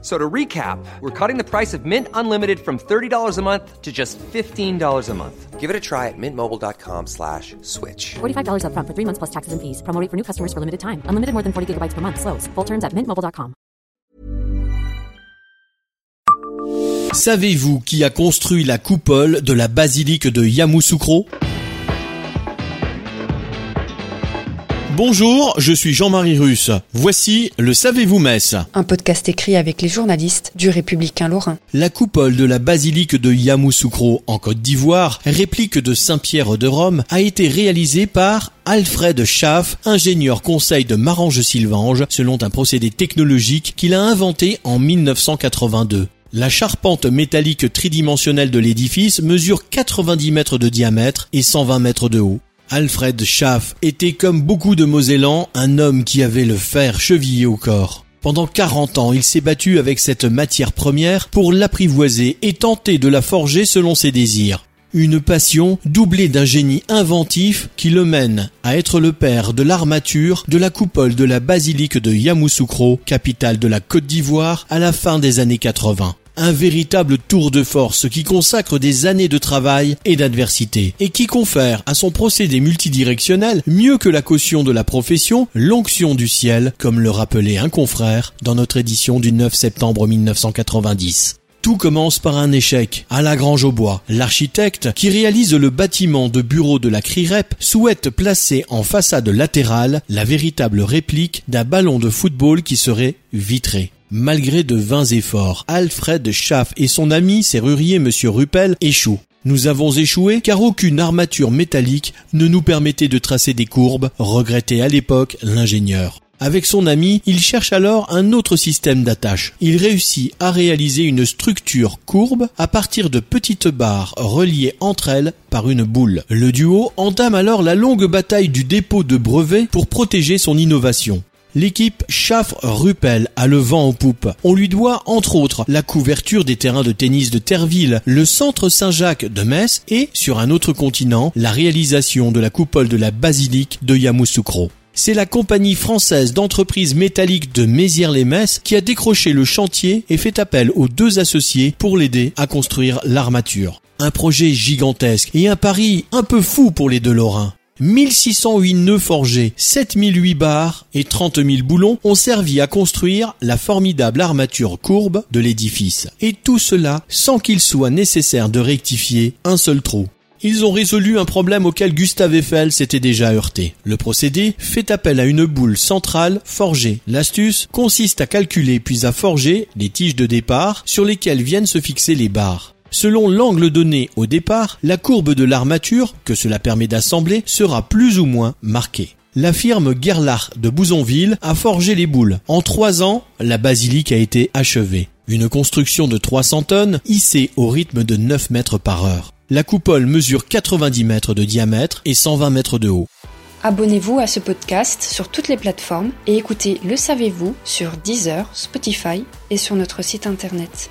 So to recap, we're cutting the price of Mint Unlimited from $30 a month to just $15 a month. Give it a try at mintmobile.com slash switch. $45 upfront for three months plus taxes and fees. Promo rate for new customers for limited time. Unlimited more than 40 gigabytes per month. Slows. Full terms at mintmobile.com. Savez-vous qui a construit la coupole de la basilique de Yamoussoukro? Bonjour, je suis Jean-Marie Russe. Voici le Savez-vous Metz Un podcast écrit avec les journalistes du Républicain Lorrain. La coupole de la basilique de Yamoussoukro en Côte d'Ivoire, réplique de Saint-Pierre de Rome, a été réalisée par Alfred Schaff, ingénieur conseil de Marange-Sylvange, selon un procédé technologique qu'il a inventé en 1982. La charpente métallique tridimensionnelle de l'édifice mesure 90 mètres de diamètre et 120 mètres de haut. Alfred Schaff était comme beaucoup de Mosellans un homme qui avait le fer chevillé au corps. Pendant 40 ans, il s'est battu avec cette matière première pour l'apprivoiser et tenter de la forger selon ses désirs. Une passion doublée d'un génie inventif qui le mène à être le père de l'armature de la coupole de la basilique de Yamoussoukro, capitale de la Côte d'Ivoire, à la fin des années 80 un véritable tour de force qui consacre des années de travail et d'adversité et qui confère à son procédé multidirectionnel, mieux que la caution de la profession, l'onction du ciel, comme le rappelait un confrère dans notre édition du 9 septembre 1990. Tout commence par un échec. À la Grange au Bois, l'architecte qui réalise le bâtiment de bureau de la CRIREP souhaite placer en façade latérale la véritable réplique d'un ballon de football qui serait vitré. Malgré de vains efforts, Alfred Schaff et son ami serrurier M. Ruppel échouent. Nous avons échoué car aucune armature métallique ne nous permettait de tracer des courbes, regrettait à l'époque l'ingénieur. Avec son ami, il cherche alors un autre système d'attache. Il réussit à réaliser une structure courbe à partir de petites barres reliées entre elles par une boule. Le duo entame alors la longue bataille du dépôt de brevets pour protéger son innovation. L'équipe Schaff-Ruppel a le vent en poupe. On lui doit entre autres la couverture des terrains de tennis de Terville, le centre Saint-Jacques de Metz et, sur un autre continent, la réalisation de la coupole de la basilique de Yamoussoukro. C'est la compagnie française d'entreprise métallique de Mézières-les-Metz qui a décroché le chantier et fait appel aux deux associés pour l'aider à construire l'armature. Un projet gigantesque et un pari un peu fou pour les deux Lorrains. 1608 nœuds forgés, 7008 barres et 30 000 boulons ont servi à construire la formidable armature courbe de l'édifice. Et tout cela sans qu'il soit nécessaire de rectifier un seul trou. Ils ont résolu un problème auquel Gustave Eiffel s'était déjà heurté. Le procédé fait appel à une boule centrale forgée. L'astuce consiste à calculer puis à forger les tiges de départ sur lesquelles viennent se fixer les barres. Selon l'angle donné au départ, la courbe de l'armature, que cela permet d'assembler, sera plus ou moins marquée. La firme Gerlach de Bouzonville a forgé les boules. En trois ans, la basilique a été achevée. Une construction de 300 tonnes, hissée au rythme de 9 mètres par heure. La coupole mesure 90 mètres de diamètre et 120 mètres de haut. Abonnez-vous à ce podcast sur toutes les plateformes et écoutez Le Savez-vous sur Deezer, Spotify et sur notre site internet.